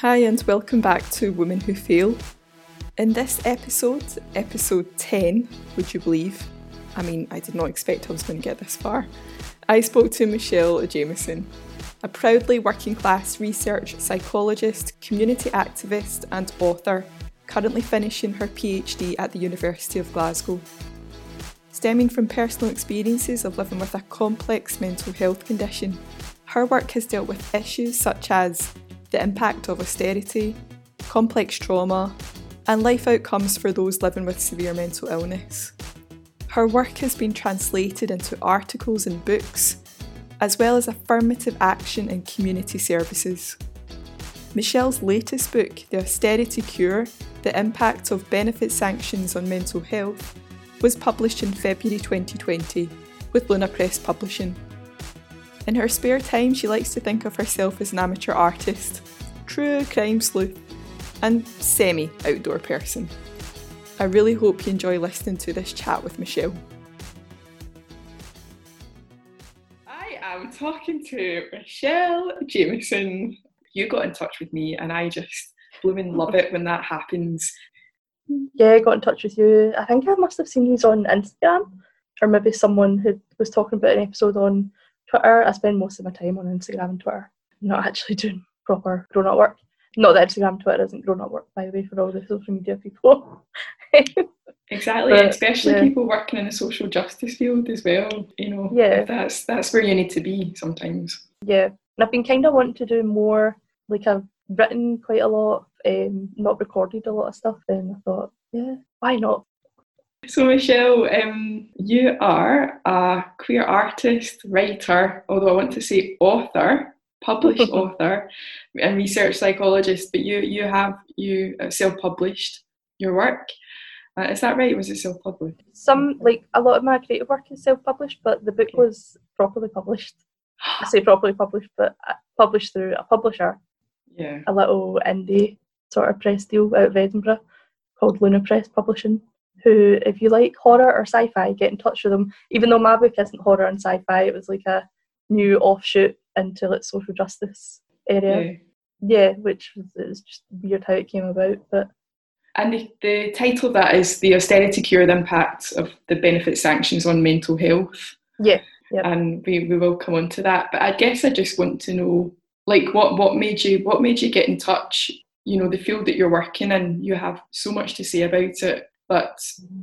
Hi, and welcome back to Women Who Fail. In this episode, episode 10, would you believe? I mean, I did not expect I was going to get this far. I spoke to Michelle Jamieson, a proudly working class research psychologist, community activist, and author, currently finishing her PhD at the University of Glasgow. Stemming from personal experiences of living with a complex mental health condition, her work has dealt with issues such as the impact of austerity, complex trauma, and life outcomes for those living with severe mental illness. Her work has been translated into articles and books, as well as affirmative action and community services. Michelle's latest book, The Austerity Cure The Impact of Benefit Sanctions on Mental Health, was published in February 2020 with Luna Press Publishing. In her spare time, she likes to think of herself as an amateur artist, true crime sleuth, and semi outdoor person. I really hope you enjoy listening to this chat with Michelle. I am talking to Michelle Jamieson. You got in touch with me, and I just blooming love it when that happens. Yeah, I got in touch with you. I think I must have seen you on Instagram, or maybe someone who was talking about an episode on Twitter. I spend most of my time on Instagram and Twitter, not actually doing proper grown up work. Not that Instagram, Twitter isn't grown up work, by the way, for all the social media people. exactly, but, especially yeah. people working in the social justice field as well. You know, yeah, that's that's where you need to be sometimes. Yeah, and I've been kind of wanting to do more. Like I've written quite a lot, um, not recorded a lot of stuff, and I thought, yeah, why not? So, Michelle, um, you are a queer artist, writer, although I want to say author, published author, and research psychologist. But you you have you uh, self-published your work. Uh, is that right? Was it self-published? Some like a lot of my creative work is self-published, but the book was properly published. I say properly published, but uh, published through a publisher. Yeah. A little indie sort of press deal out of Edinburgh called Luna Press Publishing who, if you like horror or sci fi, get in touch with them. Even though my book isn't horror and sci fi, it was like a new offshoot into like social justice area. Yeah, yeah which was, it was just weird how it came about. But and the, the title of that is The Austerity Cure The Impact of the Benefit Sanctions on Mental Health. Yeah. Yep. And we, we will come on to that. But I guess I just want to know like what, what made you what made you get in touch? You know, the field that you're working in, you have so much to say about it. But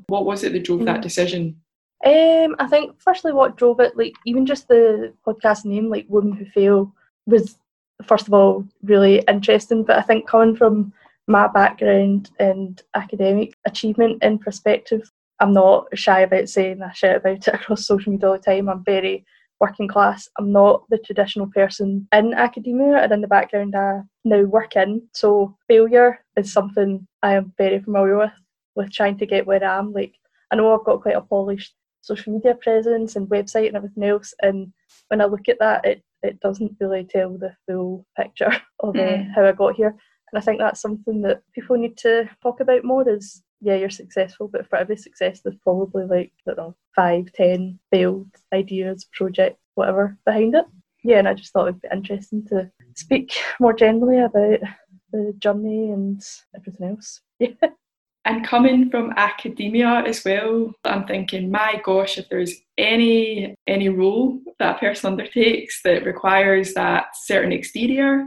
what was it that drove that mm. decision? Um, I think firstly, what drove it, like even just the podcast name, like "Women Who Fail," was first of all really interesting. But I think coming from my background and academic achievement in perspective, I'm not shy about saying I shout about it across social media all the time. I'm very working class. I'm not the traditional person in academia and in the background I now work in. So failure is something I am very familiar with with trying to get where I am. Like I know I've got quite a polished social media presence and website and everything else, and when I look at that, it it doesn't really tell the full picture of uh, mm. how I got here. And I think that's something that people need to talk about more. Is yeah, you're successful, but for every success, there's probably like I don't know five, ten failed ideas, projects, whatever behind it. Yeah, and I just thought it'd be interesting to speak more generally about the journey and everything else. Yeah and coming from academia as well i'm thinking my gosh if there's any any role that a person undertakes that requires that certain exterior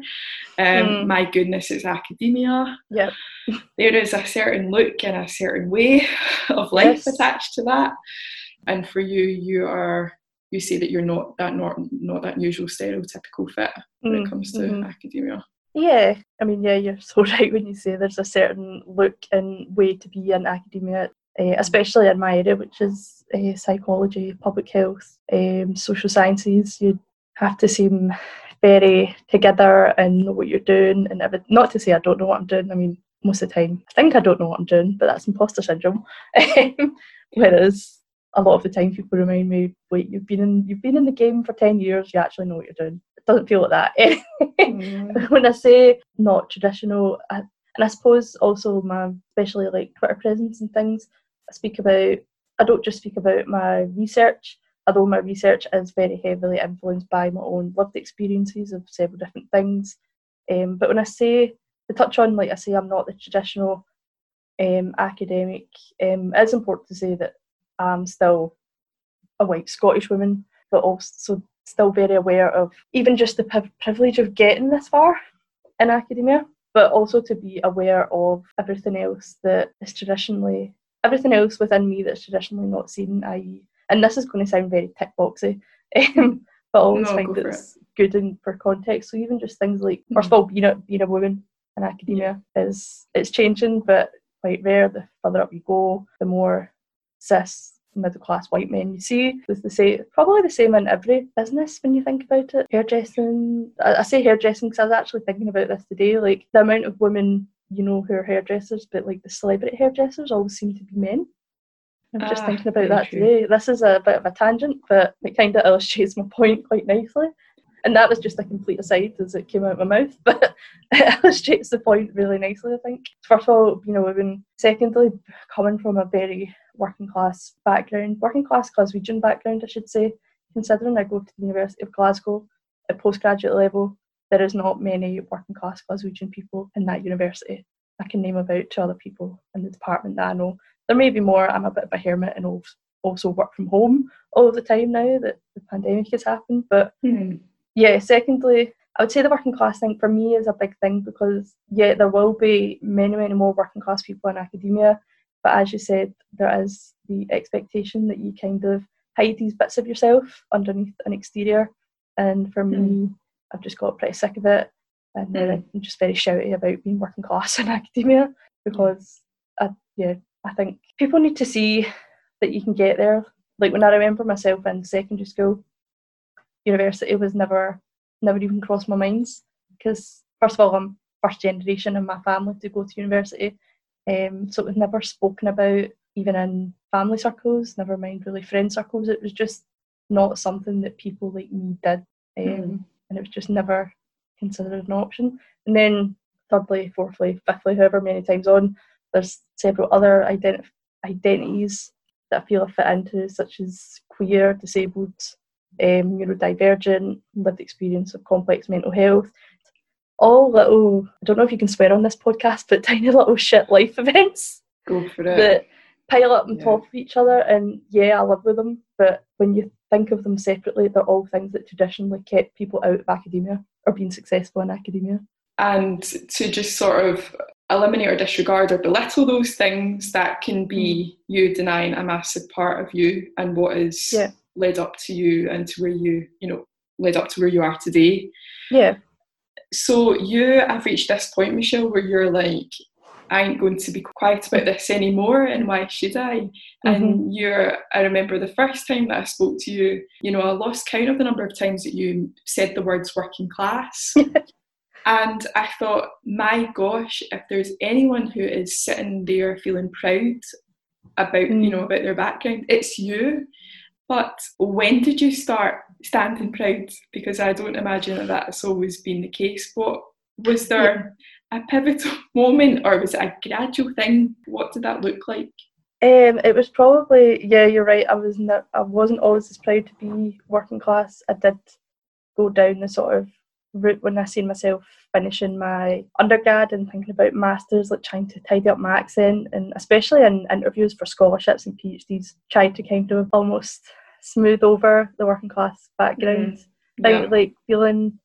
um, mm. my goodness it's academia yep. there is a certain look and a certain way of life yes. attached to that and for you you are you say that you're not that not not that usual stereotypical fit when mm. it comes to mm-hmm. academia yeah, I mean, yeah, you're so right when you say there's a certain look and way to be in academia, uh, especially in my area, which is uh, psychology, public health, um, social sciences. You have to seem very together and know what you're doing, and everything. not to say I don't know what I'm doing. I mean, most of the time, I think I don't know what I'm doing, but that's imposter syndrome. Whereas a lot of the time, people remind me, "Wait, you've been in you've been in the game for ten years. You actually know what you're doing." It doesn't feel like that. mm. when I say not traditional, I, and I suppose also my especially like Twitter presence and things, I speak about. I don't just speak about my research, although my research is very heavily influenced by my own lived experiences of several different things. Um, but when I say to touch on, like I say, I'm not the traditional um, academic. Um, it's important to say that I'm still a white Scottish woman, but also still very aware of even just the privilege of getting this far in academia, but also to be aware of everything else that is traditionally, everything else within me that's traditionally not seen, i.e., and this is going to sound very tick boxy, um, but I always no, find it's it. good in, for context. So even just things like, mm-hmm. first of all, being a, being a woman in academia yeah. is, it's changing, but quite rare. The further up you go, the more cis middle class white men you see. It's the same, probably the same in every business when you think about it. Hairdressing, I, I say hairdressing because I was actually thinking about this today. Like the amount of women you know who are hairdressers, but like the celebrity hairdressers always seem to be men. I'm just ah, thinking about that true. today. This is a bit of a tangent, but it kind of illustrates my point quite nicely. And that was just a complete aside as it came out of my mouth, but it illustrates the point really nicely, I think. First of all, you know, women. Secondly, coming from a very working class background, working class Glaswegian background, I should say, considering I go to the University of Glasgow at postgraduate level, there is not many working class Glaswegian people in that university. I can name about two other people in the department that I know. There may be more. I'm a bit of a hermit and also work from home all the time now that the pandemic has happened. But mm. Yeah, secondly, I would say the working class thing for me is a big thing because yeah, there will be many, many more working class people in academia. But as you said, there is the expectation that you kind of hide these bits of yourself underneath an exterior. And for mm. me, I've just got pretty sick of it. And mm. I'm just very shouty about being working class in academia because, I, yeah, I think people need to see that you can get there. Like when I remember myself in secondary school, university was never, never even crossed my minds because first of all, I'm first generation in my family to go to university, um, so it was never spoken about even in family circles. Never mind really friend circles. It was just not something that people like me did, um, mm. and it was just never considered an option. And then thirdly, fourthly, fifthly, however many times on, there's several other identi- identities that I feel I fit into, such as queer, disabled, um, neurodivergent, lived experience of complex mental health. All little, I don't know if you can swear on this podcast, but tiny little shit life events. Go for it. That pile up on yeah. top of each other. And yeah, I live with them, but when you think of them separately, they're all things that traditionally kept people out of academia or being successful in academia. And to just sort of eliminate or disregard or belittle those things that can be mm. you denying a massive part of you and what is yeah. Led up to you and to where you you know led up to where you are today yeah so you have reached this point michelle where you're like I ain't going to be quiet about this anymore and why should I? Mm-hmm. And you're I remember the first time that I spoke to you, you know, I lost count of the number of times that you said the words working class. And I thought, my gosh, if there's anyone who is sitting there feeling proud about, mm. you know, about their background, it's you. But when did you start standing proud? Because I don't imagine that that's always been the case. What was there a pivotal moment, or was it a gradual thing? What did that look like? Um, it was probably yeah. You're right. I was not, I wasn't always as proud to be working class. I did go down the sort of route when I seen myself finishing my undergrad and thinking about masters, like trying to tidy up my accent, and especially in interviews for scholarships and PhDs, tried to kind of almost smooth over the working class background. Mm, yeah. like feeling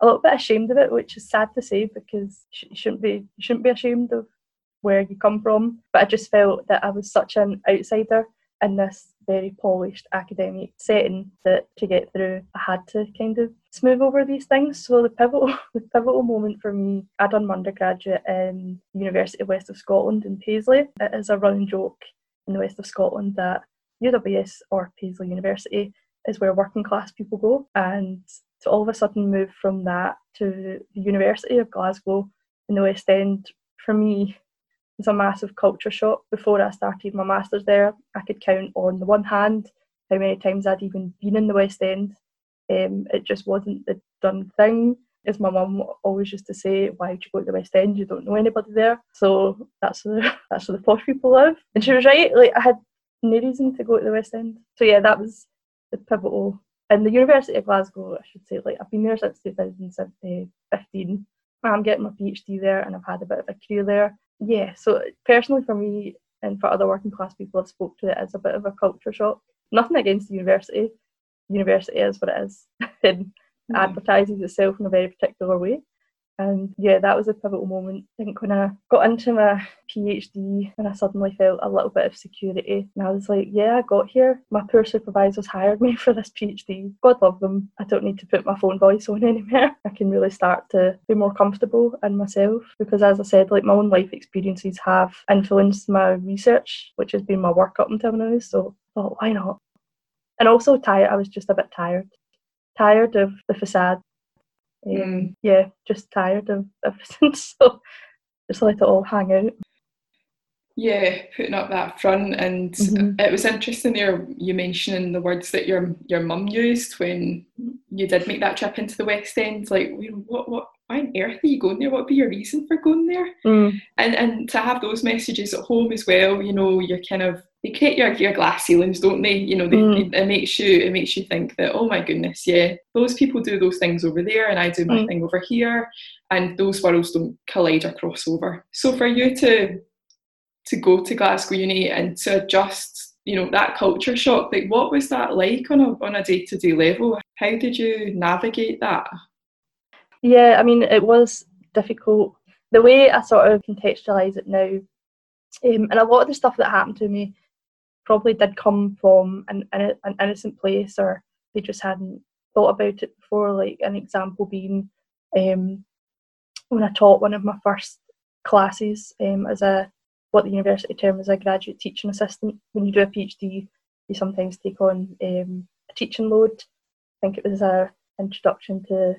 a little bit ashamed of it, which is sad to say because you shouldn't be you shouldn't be ashamed of where you come from. But I just felt that I was such an outsider in this very polished academic setting that to get through I had to kind of smooth over these things. So the pivotal the pivotal moment for me, I done my undergraduate in University of West of Scotland in Paisley. It is a running joke in the West of Scotland that UWS or Paisley University is where working class people go and to all of a sudden move from that to the University of Glasgow in the West End for me was a massive culture shock. Before I started my masters there, I could count on the one hand how many times I'd even been in the West End. Um, it just wasn't the done thing. As my mum always used to say, "Why would you go to the West End? You don't know anybody there." So that's where that's where the posh people live. And she was right. Like I had no reason to go to the West End. So yeah, that was the pivotal. And the University of Glasgow, I should say, like I've been there since 2015. I'm getting my PhD there and I've had a bit of a career there. Yeah, so personally for me and for other working class people I've spoke to it as a bit of a culture shock. Nothing against the university. University is what it is and mm. advertises itself in a very particular way. And yeah, that was a pivotal moment. I think when I got into my PhD and I suddenly felt a little bit of security. And I was like, yeah, I got here. My poor supervisors hired me for this PhD. God love them. I don't need to put my phone voice on anymore. I can really start to be more comfortable in myself because as I said, like my own life experiences have influenced my research, which has been my work up until now. So I thought, why not? And also tired. I was just a bit tired. Tired of the facade um, mm. Yeah, just tired of everything, so just let it all hang out. Yeah, putting up that front, and mm-hmm. it was interesting there. You mentioning the words that your your mum used when you did make that trip into the West End. Like, what what why on earth are you going there? What would be your reason for going there? Mm. And and to have those messages at home as well. You know, you're kind of they create your, your glass ceilings, don't they? You know, they, mm. it makes you it makes you think that oh my goodness, yeah, those people do those things over there, and I do my mm. thing over here, and those worlds don't collide or cross over. So for you to to go to Glasgow Uni and to adjust, you know, that culture shock, like what was that like on a on a day to day level? How did you navigate that? Yeah, I mean, it was difficult. The way I sort of contextualise it now, um, and a lot of the stuff that happened to me probably did come from an, an, an innocent place or they just hadn't thought about it before. Like an example being um, when I taught one of my first classes um, as a what the university term is a graduate teaching assistant. When you do a PhD, you sometimes take on um, a teaching load. I think it was a introduction to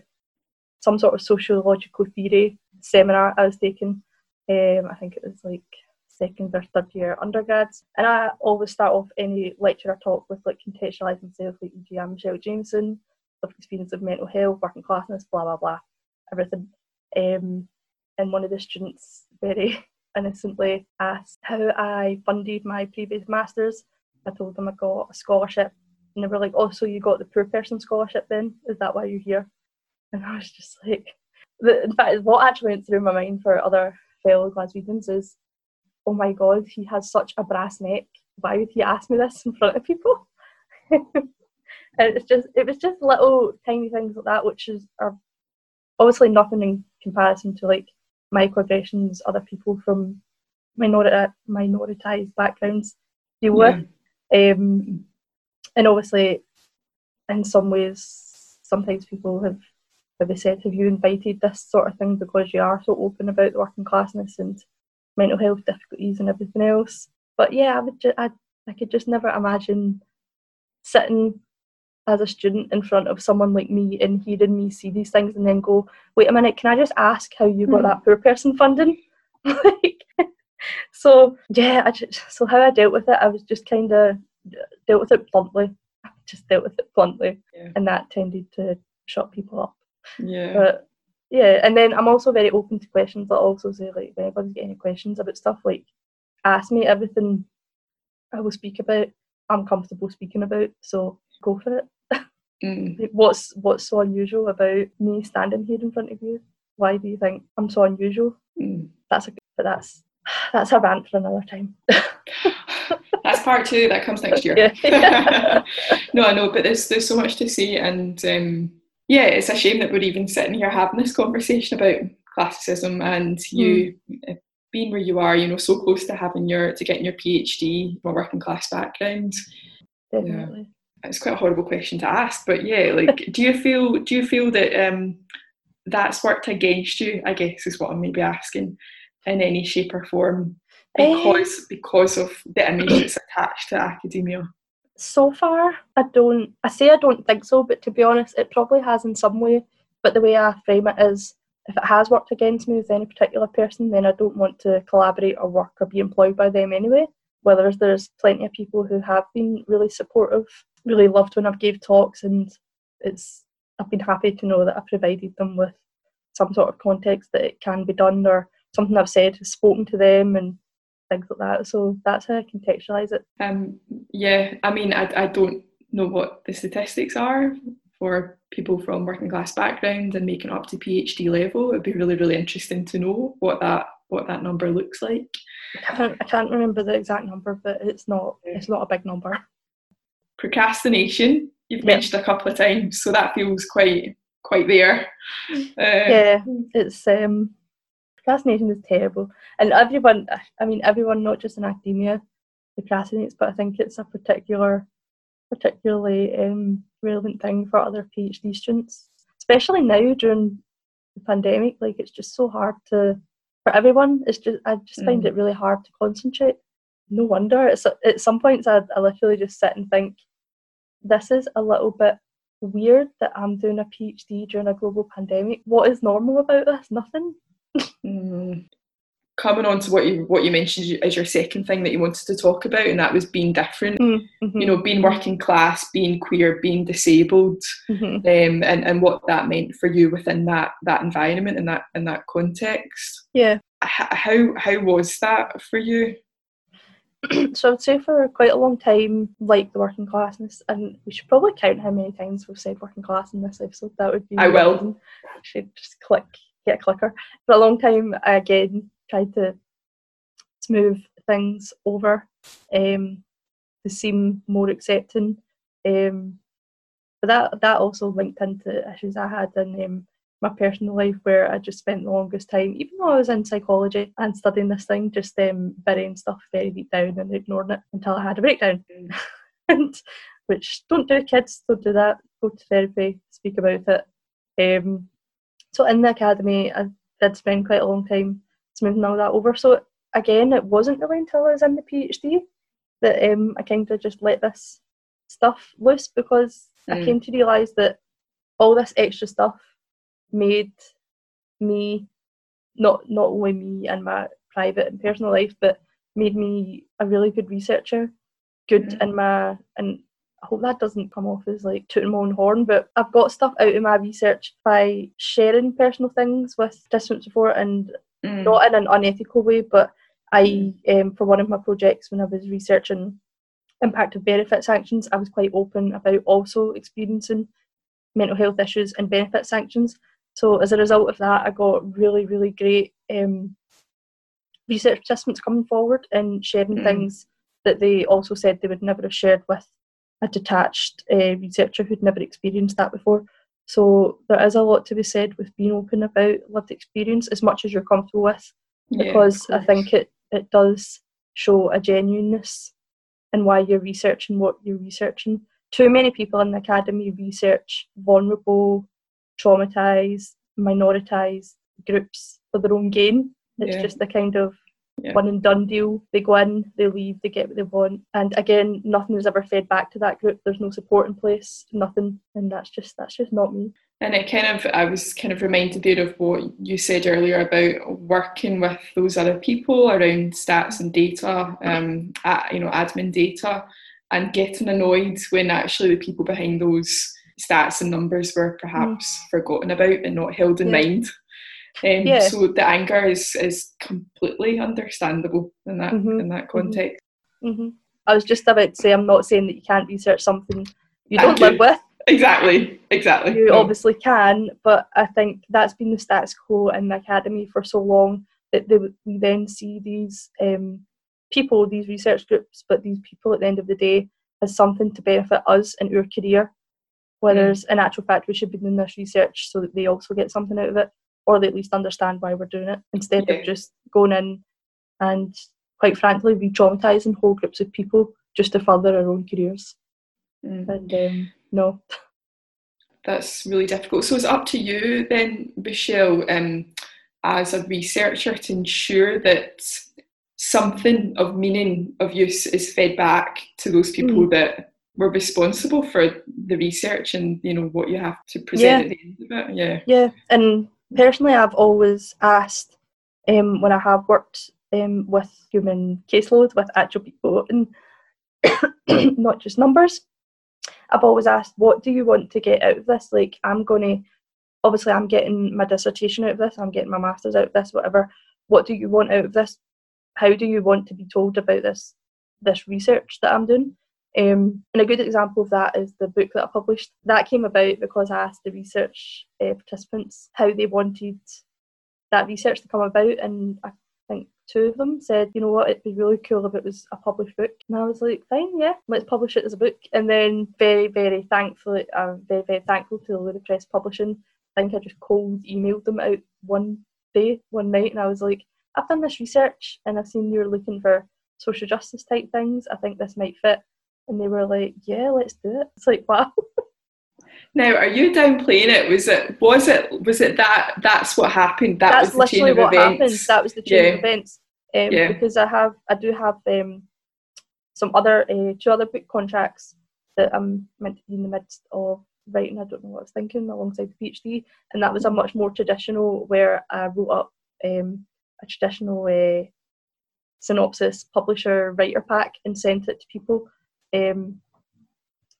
some sort of sociological theory seminar I was taking. Um, I think it was like second or third year undergrads. And I always start off any lecture I talk with like contextualising myself, like e.g. I'm Michelle Jamieson, life experience of mental health, working classness, blah blah blah, everything. Um, and one of the students very innocently asked how I funded my previous masters. I told them I got a scholarship, and they were like, "Oh, so you got the poor person scholarship? Then is that why you're here?" And I was just like, in fact, what actually went through my mind for other fellow Glaswegians is oh my god, he has such a brass neck. Why would he ask me this in front of people? and it's just it was just little tiny things like that, which is are obviously nothing in comparison to like microaggressions other people from minority minoritized backgrounds deal yeah. with. Um, and obviously, in some ways, sometimes people have have they said, "Have you invited this sort of thing because you are so open about the working classness and mental health difficulties and everything else. But yeah, I would ju- I, I could just never imagine sitting as a student in front of someone like me and hearing me see these things and then go, wait a minute, can I just ask how you got mm. that poor person funding? like, so yeah, I just, so how I dealt with it, I was just kind of dealt with it bluntly. I just dealt with it bluntly, yeah. and that tended to shut people up. Yeah. But yeah, and then I'm also very open to questions. I also say like, if anybody's got any questions about stuff, like ask me everything. I will speak about. I'm comfortable speaking about, so go for it. Mm. what's what's so unusual about me standing here in front of you? Why do you think I'm so unusual? Mm. That's a but that's that's a rant for another time. that's part two. That comes next year. Yeah. no, I know, but there's there's so much to see, and um, yeah, it's a shame that we're even sitting here having this conversation about classicism and you mm. being where you are, you know, so close to having your to getting your PhD from a working class background. Definitely. Yeah. It's quite a horrible question to ask, but yeah, like, do you feel do you feel that um, that's worked against you? I guess is what I'm maybe asking in any shape or form because um, because of the image that's attached to academia so far, I don't. I say I don't think so, but to be honest, it probably has in some way. But the way I frame it is, if it has worked against me with any particular person, then I don't want to collaborate or work or be employed by them anyway. Whereas there's plenty of people who have been really supportive, really loved when I've gave talks, and it's I've been happy to know that I provided them with some sort of context that it can be done or something I've said has spoken to them and things like that. So that's how I contextualise it. Um, yeah, I mean, I, I don't know what the statistics are for people from working class backgrounds and making up to PhD level. It'd be really, really interesting to know what that what that number looks like. I can't, I can't remember the exact number, but it's not it's not a big number. Procrastination, you've Yeah. mentioned a couple of times, so that feels quite quite there. Uh, yeah, it's um, procrastination is terrible, and everyone. I mean, everyone, not just in academia, procrastinates, but I think it's a particular, particularly um, relevant thing for other PhD students, especially now during the pandemic. Like, it's just so hard to for everyone. It's just I just find Mm. it really hard to concentrate. No wonder. It's at some points I, I literally just sit and think, this is a little bit weird that I'm doing a PhD during a global pandemic. What is normal about this? Nothing. Mm. Coming on to what you what you mentioned as your second thing that you wanted to talk about, and that was being different. Mm-hmm. You know, being working class, being queer, being disabled, Mhm. um, and and what that meant for you within that that environment and that in that context. Yeah. How how was that for you? so I would say for quite a long time, like the working class, and we should probably count how many times we've said working class in this episode. That would be I will. Should just click, get a clicker. For a long time, I again tried to smooth things over, um, to seem more accepting. Um, but that that also linked into issues I had in um, my personal life where I just spent the longest time, even though I was in psychology and studying this thing, just um, burying stuff very deep down and ignoring it until I had a breakdown. and which don't do, kids, don't do that. Go to therapy, speak about it. Um, so in the academy, I did spend quite a long time smoothing all that over. So again, it wasn't really until I was in the PhD that um, I kind of just let this stuff loose because I Mm. came to realise that all this extra stuff made me not not only me and my private and personal life, but made me a really good researcher, good Mm. in my and I hope that doesn't come off as like tooting my own horn, but I've got stuff out of my research by sharing personal things with participant support and Mm. not in an unethical way, but I, um, for one of my projects when I was researching impact of benefit sanctions, I was quite open about also experiencing mental health issues and benefit sanctions. So as a result of that, I got really, really great um, research participants coming forward and sharing Mm. things that they also said they would never have shared with a detached uh, researcher who'd never experienced that before. So there is a lot to be said with being open about lived experience as much as you're comfortable with Yeah, because I think it, it does show a genuineness in why you're researching what you're researching. Too many people in the academy research vulnerable, traumatised, minoritised groups for their own gain. It's Yeah. just the kind of Yeah. one and done deal. They go in, they leave, they get what they want. And again, nothing is ever fed back to that group. There's no support in place, nothing. And that's just that's just not me. And it kind of, I was kind of reminded there of what you said earlier about working with those other people around stats and data, um, a- you know, admin data, and getting annoyed when actually the people behind those stats and numbers were perhaps forgotten about and not held in Mm. Yeah. mind. Um, Yeah. So the anger is, is completely understandable in that Mhm, in that context. hmm I was just about to say, I'm not saying that you can't research something you Thank don't you. live with. Exactly, exactly. You No. obviously can, but I think that's been the status quo in the academy for so long that they, we then see these um, people, these research groups, but these people at the end of the day as something to benefit us in our career. Whereas in actual fact, we should be doing this research so that they also get something out of it, or they at least understand why we're doing it, instead Yeah. of just going in and, quite frankly, re traumatising whole groups of people just to further our own careers. Mm. And um, no. That's really difficult. So it's up to you then, Michelle, um, as a researcher, to ensure that something of meaning, of use, is fed back to those people that were responsible for the research and you know what you have to present Yeah. at the end of it. Yeah. Yeah, and personally, I've always asked um, when I have worked um, with human caseload with actual people and not just numbers. I've always asked, what do you want to get out of this? Like, I'm going to, obviously, I'm getting my dissertation out of this, I'm getting my master's out of this, whatever. What do you want out of this? How do you want to be told about this this research that I'm doing? Um, and a good example of that is the book that I published. That came about because I asked the research uh, participants how they wanted that research to come about, and I think two of them said, you know what, it'd be really cool if it was a published book. And I was like, fine, yeah, let's publish it as a book. And then very, very thankfully, I'm very, very thankful to Luna Press Publishing. I think I just cold emailed them out one day, one night, and I was like, I've done this research and I've seen you're looking for social justice type things. I think this might fit. And they were like, yeah, let's do it. It's like, wow. Now, are you downplaying it? Was it was it was it that that's what happened? That that's was the literally chain of what events. happened. That was the chain Yeah. of events. Um, Yeah. Because I have, I do have um, some other uh, two other book contracts that I'm meant to be in the midst of writing. I don't know what I was thinking alongside the PhD, and that was a much more traditional where I wrote up um, a traditional uh, synopsis, publisher, writer pack, and sent it to people, um,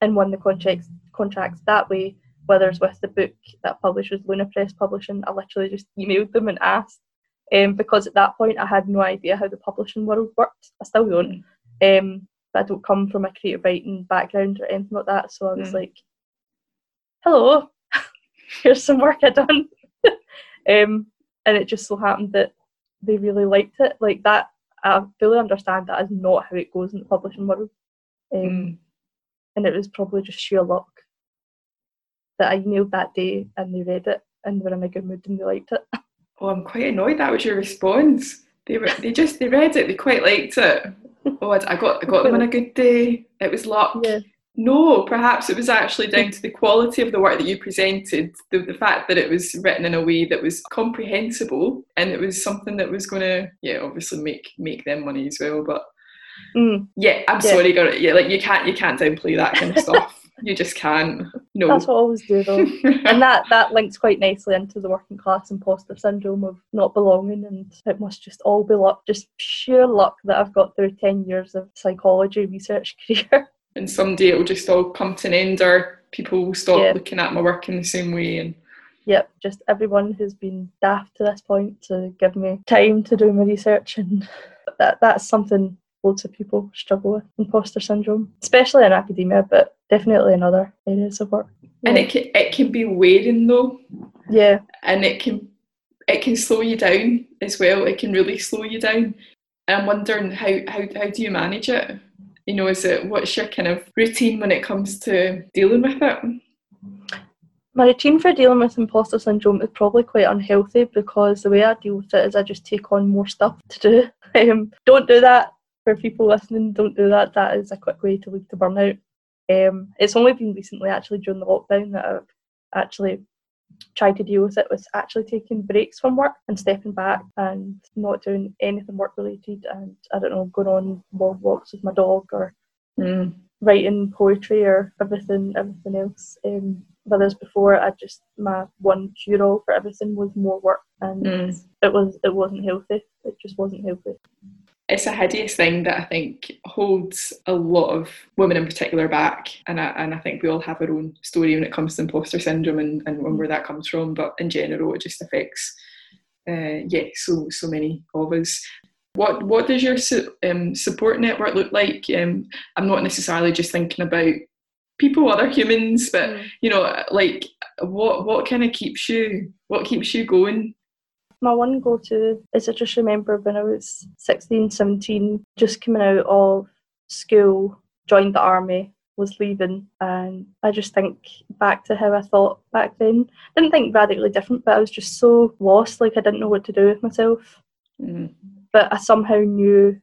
and won the contracts contracts that way. Whether it's with the book that published with Luna Press Publishing, I literally just emailed them and asked, um, because at that point I had no idea how the publishing world worked. I still don't, um, but I don't come from a creative writing background or anything like that. So I was Mm. like, "Hello, here's some work I've done," um, and it just so happened that they really liked it. Like that, I fully understand that is not how it goes in the publishing world, um, Mm. and it was probably just sheer luck that I emailed that day and they read it and were in a good mood and they liked it. Oh, I'm quite annoyed. That was your response. They were they just they read it. They quite liked it. Oh, I, I got I got them on a good day. It was luck. Yeah. No, perhaps it was actually down to the quality of the work that you presented, the, the fact that it was written in a way that was comprehensible and it was something that was going to, yeah, obviously make make them money as well. But Mm, yeah, I'm Yeah. sorry, girl. Yeah, like you can't you can't downplay that kind of stuff. You just can't. No. that's what I always do though. and that that links quite nicely into the working class imposter syndrome of not belonging and it must just all be luck just sheer luck that i've got through 10 years of psychology research career and someday it will just all come to an end, or people will stop Yeah. looking at my work in the same way. And yep just everyone who's been daft to this point to give me time to do my research and that that's something loads of people struggle with imposter syndrome especially in academia but definitely in other areas of work and it can it can be wearing though, yeah and it can it can slow you down as well. It can really slow you down. And I'm wondering how how how do you manage it? You know, is it what's your kind of routine when it comes to dealing with it? My routine for dealing with imposter syndrome is probably quite unhealthy because the way I deal with it is I just take on more stuff to do. Um, don't do that for people listening. Don't do that. That is a quick way to lead to burnout. Um, it's only been recently, actually, during the lockdown, that I've actually tried to deal with it was actually taking breaks from work and stepping back and not doing anything work related and I don't know, going on long walks with my dog or Mm. writing poetry or everything everything else. Um, whereas before, I just my one cure all for everything was more work, and Mm. it was it wasn't healthy. It just wasn't healthy. It's a hideous thing that I think holds a lot of women in particular back, and I, and I think we all have our own story when it comes to imposter syndrome and, and where that comes from. But in general, it just affects, uh, yeah, so so many of us. What what does your su- um, support network look like? Um, I'm not necessarily just thinking about people, other humans, but Mm. you know, like what what kind of keeps you what keeps you going? My one go to is I just remember when I was 16, 17, just coming out of school, joined the army, was leaving, and I just think back to how I thought back then. Didn't think radically different, but I was just so lost, like I didn't know what to do with myself. Mm. but I somehow knew,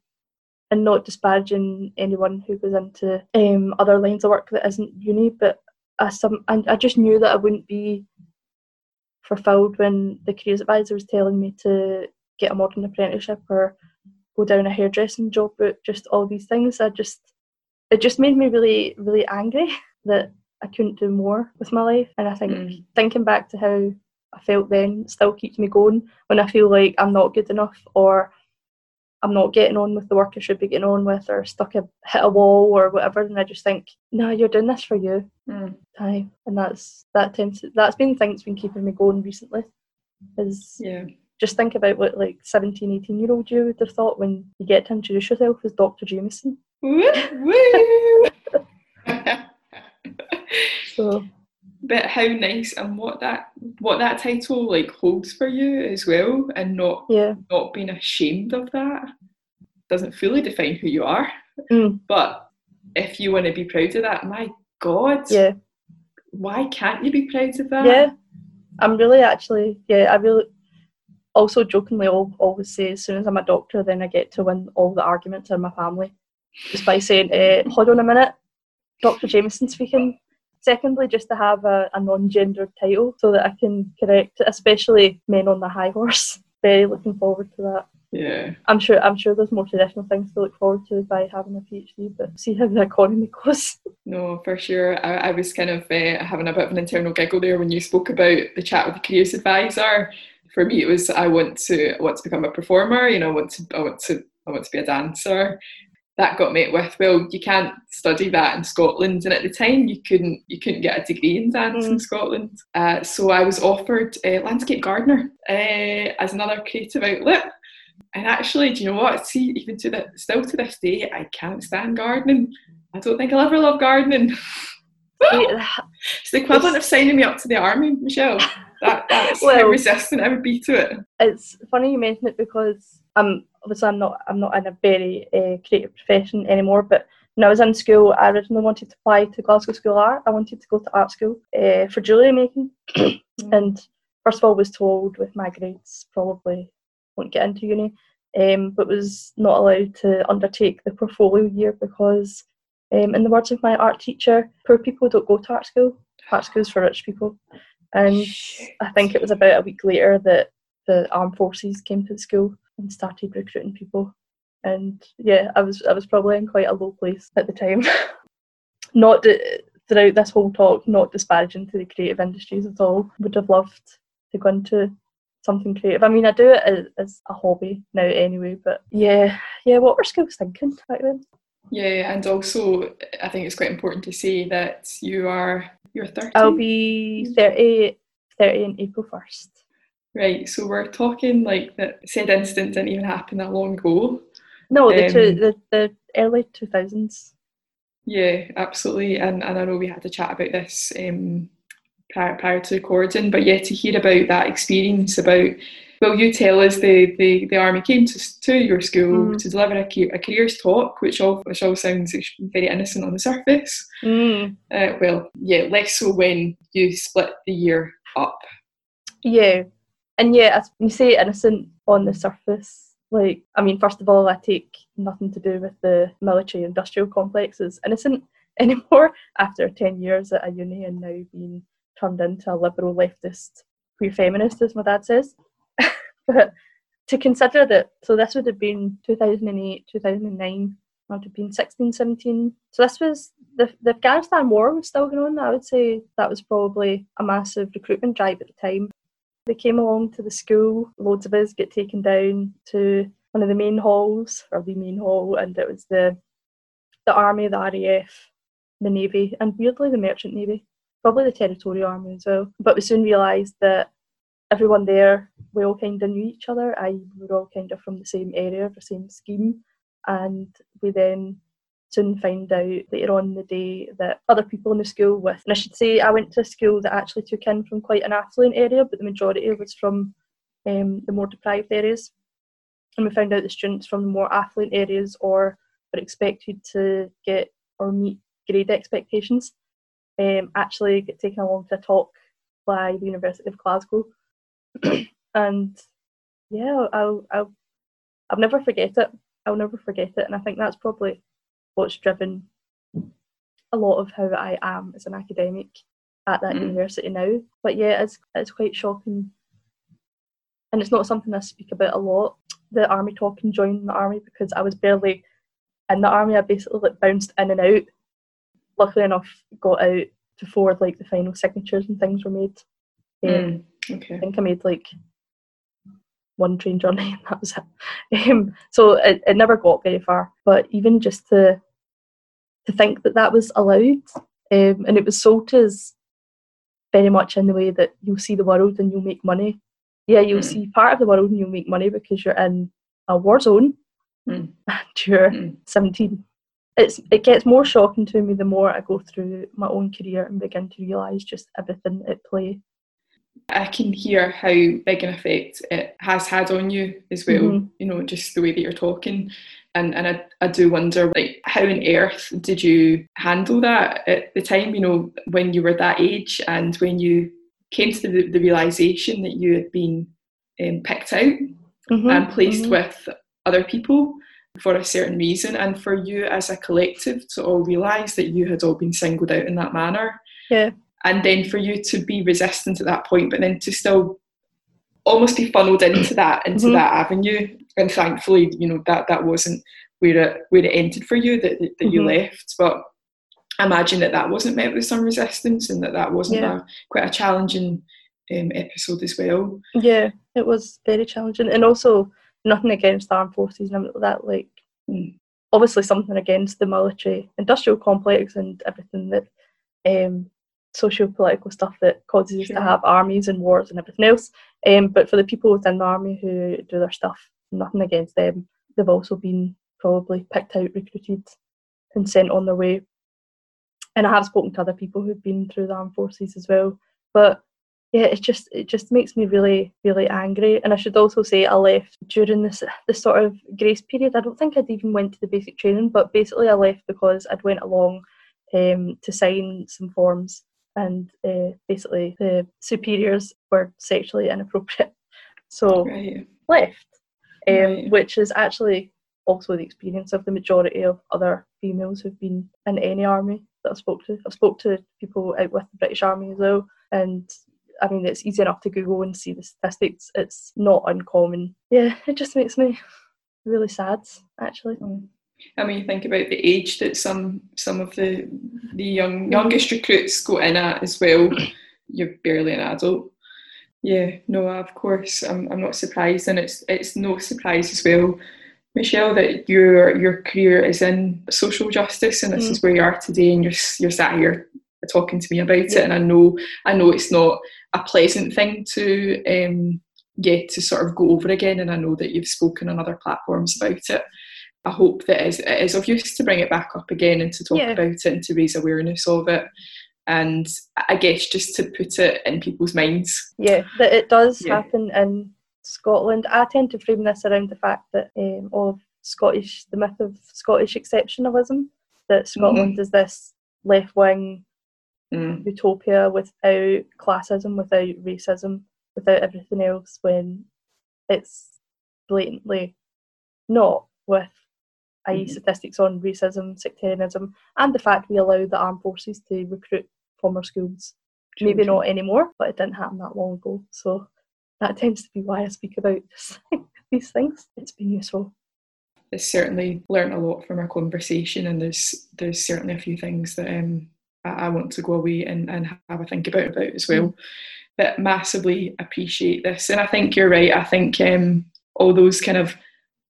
and not disparaging anyone who goes into um, other lines of work that isn't uni, but I some and I just knew that I wouldn't be fulfilled when the careers advisor was telling me to get a modern apprenticeship or go down a hairdressing job route. Just all these things, I just it just made me really really angry that I couldn't do more with my life, and I think Mm. thinking back to how I felt then still keeps me going when I feel like I'm not good enough or I'm not getting on with the work I should be getting on with, or stuck a hit a wall or whatever, and I just think, no, you're doing this for you. Mm. Aye. and that's that tends to, that's been the thing that's been keeping me going recently. Is yeah. Just think about what like 17, 18 year old you would have thought when you get to introduce yourself as Dr. Jamieson. Woo! Woo! so how nice and what that what that title like holds for you as well, and not yeah. not being ashamed of that. Doesn't fully define who you are. Mm. But if you want to be proud of that, my God, yeah. Why can't you be proud of that? yeah. I'm really actually yeah i really also jokingly al- always say as soon as i'm a doctor then i get to win all the arguments in my family. Just by saying eh, hold on a minute. Dr jamieson speaking secondly just to have a, a non-gendered title so that i can correct especially men on the high horse very looking forward to that Yeah. i'm sure i'm sure there's more traditional things to look forward to by having a phd but see how the economy goes No, for sure. I, I was kind of uh, having a bit of an internal giggle there when you spoke about the chat with the careers advisor. For me, it was I want to I want to become a performer. You know, I want to I want to I want to be a dancer. That got met with well, you can't study that in Scotland, and at the time you couldn't you couldn't get a degree in dance in Mm. Scotland. Uh, so I was offered uh, landscape gardener uh, as another creative outlet. And actually, do you know what? See, even to the still to this day, I can't stand gardening. I don't think I'll ever love gardening. It's the equivalent of signing me up to the army, Michelle. That, that's how Well- resistant I would be to it. it's funny you mention it because I'm obviously I'm not I'm not in a very uh, creative profession anymore. But when I was in school, I originally wanted to apply to Glasgow School of Art. I wanted to go to art school uh, for jewellery making, and first of all was told with my grades probably won't get into uni, um, but was not allowed to undertake the portfolio year because, um, in the words of my art teacher, poor people don't go to art school. Art school's for rich people, and I think it was about a week later that the armed forces came to the school and started recruiting people. And yeah, I was I was probably in quite a low place at the time. not throughout this whole talk, not disparaging to the creative industries at all. Would have loved to go into something creative. I mean, I do it as, as a hobby now anyway. But yeah, yeah. What were schools thinking back then? Yeah, and also I think it's quite important to say that you are you're 30. I'll be 30, 30 in April first. Right, so we're talking like that said incident didn't even happen that long ago. No, the two, Um, the the early two thousands. Yeah, absolutely. And, and I know we had a chat about this um, prior, prior to recording, but yeah, to hear about that experience about, well, you tell us the, the, the army came to, to your school Mm. to deliver a, a careers talk, which all, which all sounds very innocent on the surface. Mm. Uh, well, yeah, less so when you split the year up. Yeah, and yeah, as you say innocent on the surface. Like, I mean, first of all, I take nothing to do with the military-industrial complex as innocent anymore after ten years at a uni and now being turned into a liberal leftist queer feminist, as my dad says. But to consider that, so this would have been 2008, 2009, I would have been 16, 17. So this was the, the Afghanistan war was still going on. I would say that was probably a massive recruitment drive at the time. They came along to the school, loads of us get taken down to one of the main halls, or the main hall, and it was the the army, the RAF, the navy, and weirdly the merchant navy, probably the territorial army as well. But we soon realised that everyone there, we all kind of knew each other. I we were all kind of from the same area, the same scheme, and we then soon find out later on the day that other people in the school with and I should say I went to a school that actually took in from quite an affluent area but the majority was from um, the more deprived areas. And we found out the students from the more affluent areas or were expected to get or meet grade expectations. Um, actually get taken along to a talk by the University of Glasgow and yeah I'll, I'll I'll never forget it I'll never forget it and I think that's probably what's driven a lot of how I am as an academic at that Mm. university now. But yeah, it's it's quite shocking, and it's not something I speak about a lot. The army talk and joining the army because I was barely in the army. I basically like bounced in and out. Luckily enough, got out before like the final signatures and things were made. Um, Mm, I think I made like one train journey and that was it. Um, so it, it never got very far. But even just to to think that that was allowed, um, and it was sold as very much in the way that you'll see the world and you'll make money. Yeah, you'll Mm. see part of the world and you'll make money because you're in a war zone Mm. and you're Mm. 17. it's it gets more shocking to me the more I go through my own career and begin to realise just everything at play. I can hear how big an effect it has had on you as well. Mm-hmm. You know, just the way that you're talking, and and I, I do wonder like how on earth did you handle that at the time? You know, when you were that age and when you came to the, the realization that you had been um, picked out mm-hmm. and placed mm-hmm. with other people for a certain reason, and for you as a collective to all realise that you had all been singled out in that manner. Yeah. And then for you to be resistant at that point, but then to still almost be funneled into that into mm-hmm. that avenue. And thankfully, you know that that wasn't where it where it ended for you that that, that you mm-hmm. left. But I imagine that that wasn't met with some resistance, and that that wasn't yeah. a, quite a challenging um, episode as well. Yeah, it was very challenging, and also nothing against the armed forces and that. Like, mm. obviously something against the military industrial complex and everything that um, socio-political stuff that causes us to have armies and wars and everything else. Um, but for the people within the army who do their stuff, nothing against them. They've also been probably picked out, recruited, and sent on their way. And I have spoken to other people who've been through the armed forces as well. But yeah, it just it just makes me really really angry. And I should also say I left during this this sort of grace period. I don't think I'd even went to the basic training, but basically I left because I'd went along um, to sign some forms, and uh, basically the superiors were sexually inappropriate, so right. left. Um, right. Which is actually also the experience of the majority of other females who've been in any army that I've spoke to. I've spoke to people out with the British Army as well, and I mean, it's easy enough to Google and see the statistics. It's not uncommon. Yeah, it just makes me really sad, actually. Mm. I mean, you think about the age that some some of the the young youngest recruits go in at as well. You're barely an adult. Yeah, no, of course, I'm I'm not surprised, and it's it's no surprise as well, Michelle, that your your career is in social justice, and this mm. is where you are today, and you're you're sat here talking to me about yeah. it, and I know I know it's not a pleasant thing to um, get to sort of go over again. And I know that you've spoken on other platforms about it. I hope that it is, it is of use to bring it back up again and to talk yeah. about it and to raise awareness of it. And I guess just to put it in people's minds. Yeah, that it does yeah. happen in Scotland. I tend to frame this around the fact that um, of Scottish, the myth of Scottish exceptionalism, that Scotland mm-hmm. is this left wing mm. utopia without classism, without racism, without everything else when it's blatantly not with i.e. Mm. statistics on racism, sectarianism, and the fact we allow the armed forces to recruit former schools. True, Maybe true. not anymore, but it didn't happen that long ago. So that tends to be why I speak about this, these things. It's been useful. It's certainly learned a lot from our conversation, and there's there's certainly a few things that um, I want to go away and, and have a think about about as well. Mm. But massively appreciate this, and I think you're right. I think um, all those kind of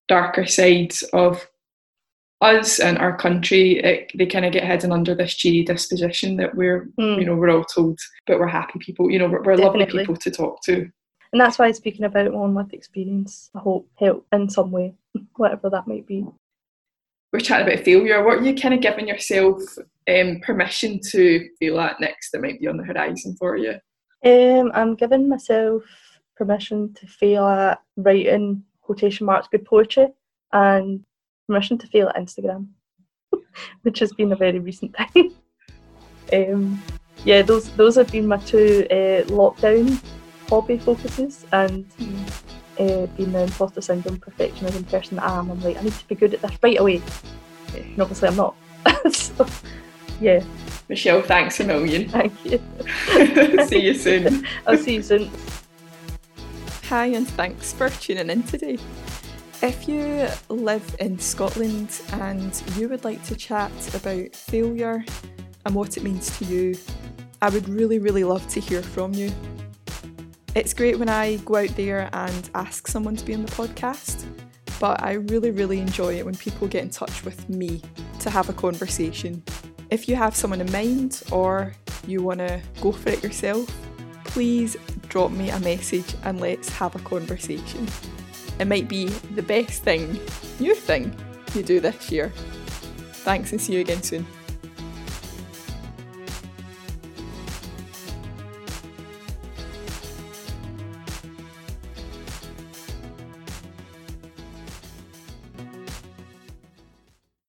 darker sides of us and our country, it, they kind of get hidden under this cheery disposition that we're, mm. you know, we're all told, but we're happy people. You know, we're, we're lovely people to talk to. And that's why speaking about my own lived experience, I hope help in some way, whatever that might be we're chatting about failure. What are you kind of giving yourself um, permission to feel at next that might be on the horizon for you? Um, I'm giving myself permission to fail at writing quotation marks good poetry and permission to fail at Instagram, which has been a very recent thing. um, yeah, those those have been my two uh, lockdown hobby focuses, and mm uh, being the imposter syndrome perfectionism person that I am, I'm like, I need to be good at this right away. And obviously, I'm not. so, yeah. Michelle, thanks a million. Thank you. see you soon. I'll see you soon. Hi, and thanks for tuning in today. If you live in Scotland and you would like to chat about failure and what it means to you, I would really, really love to hear from you. It's great when I go out there and ask someone to be on the podcast, but I really, really enjoy it when people get in touch with me to have a conversation. If you have someone in mind or you want to go for it yourself, please drop me a message and let's have a conversation. It might be the best thing, new thing you do this year. Thanks and see you again soon.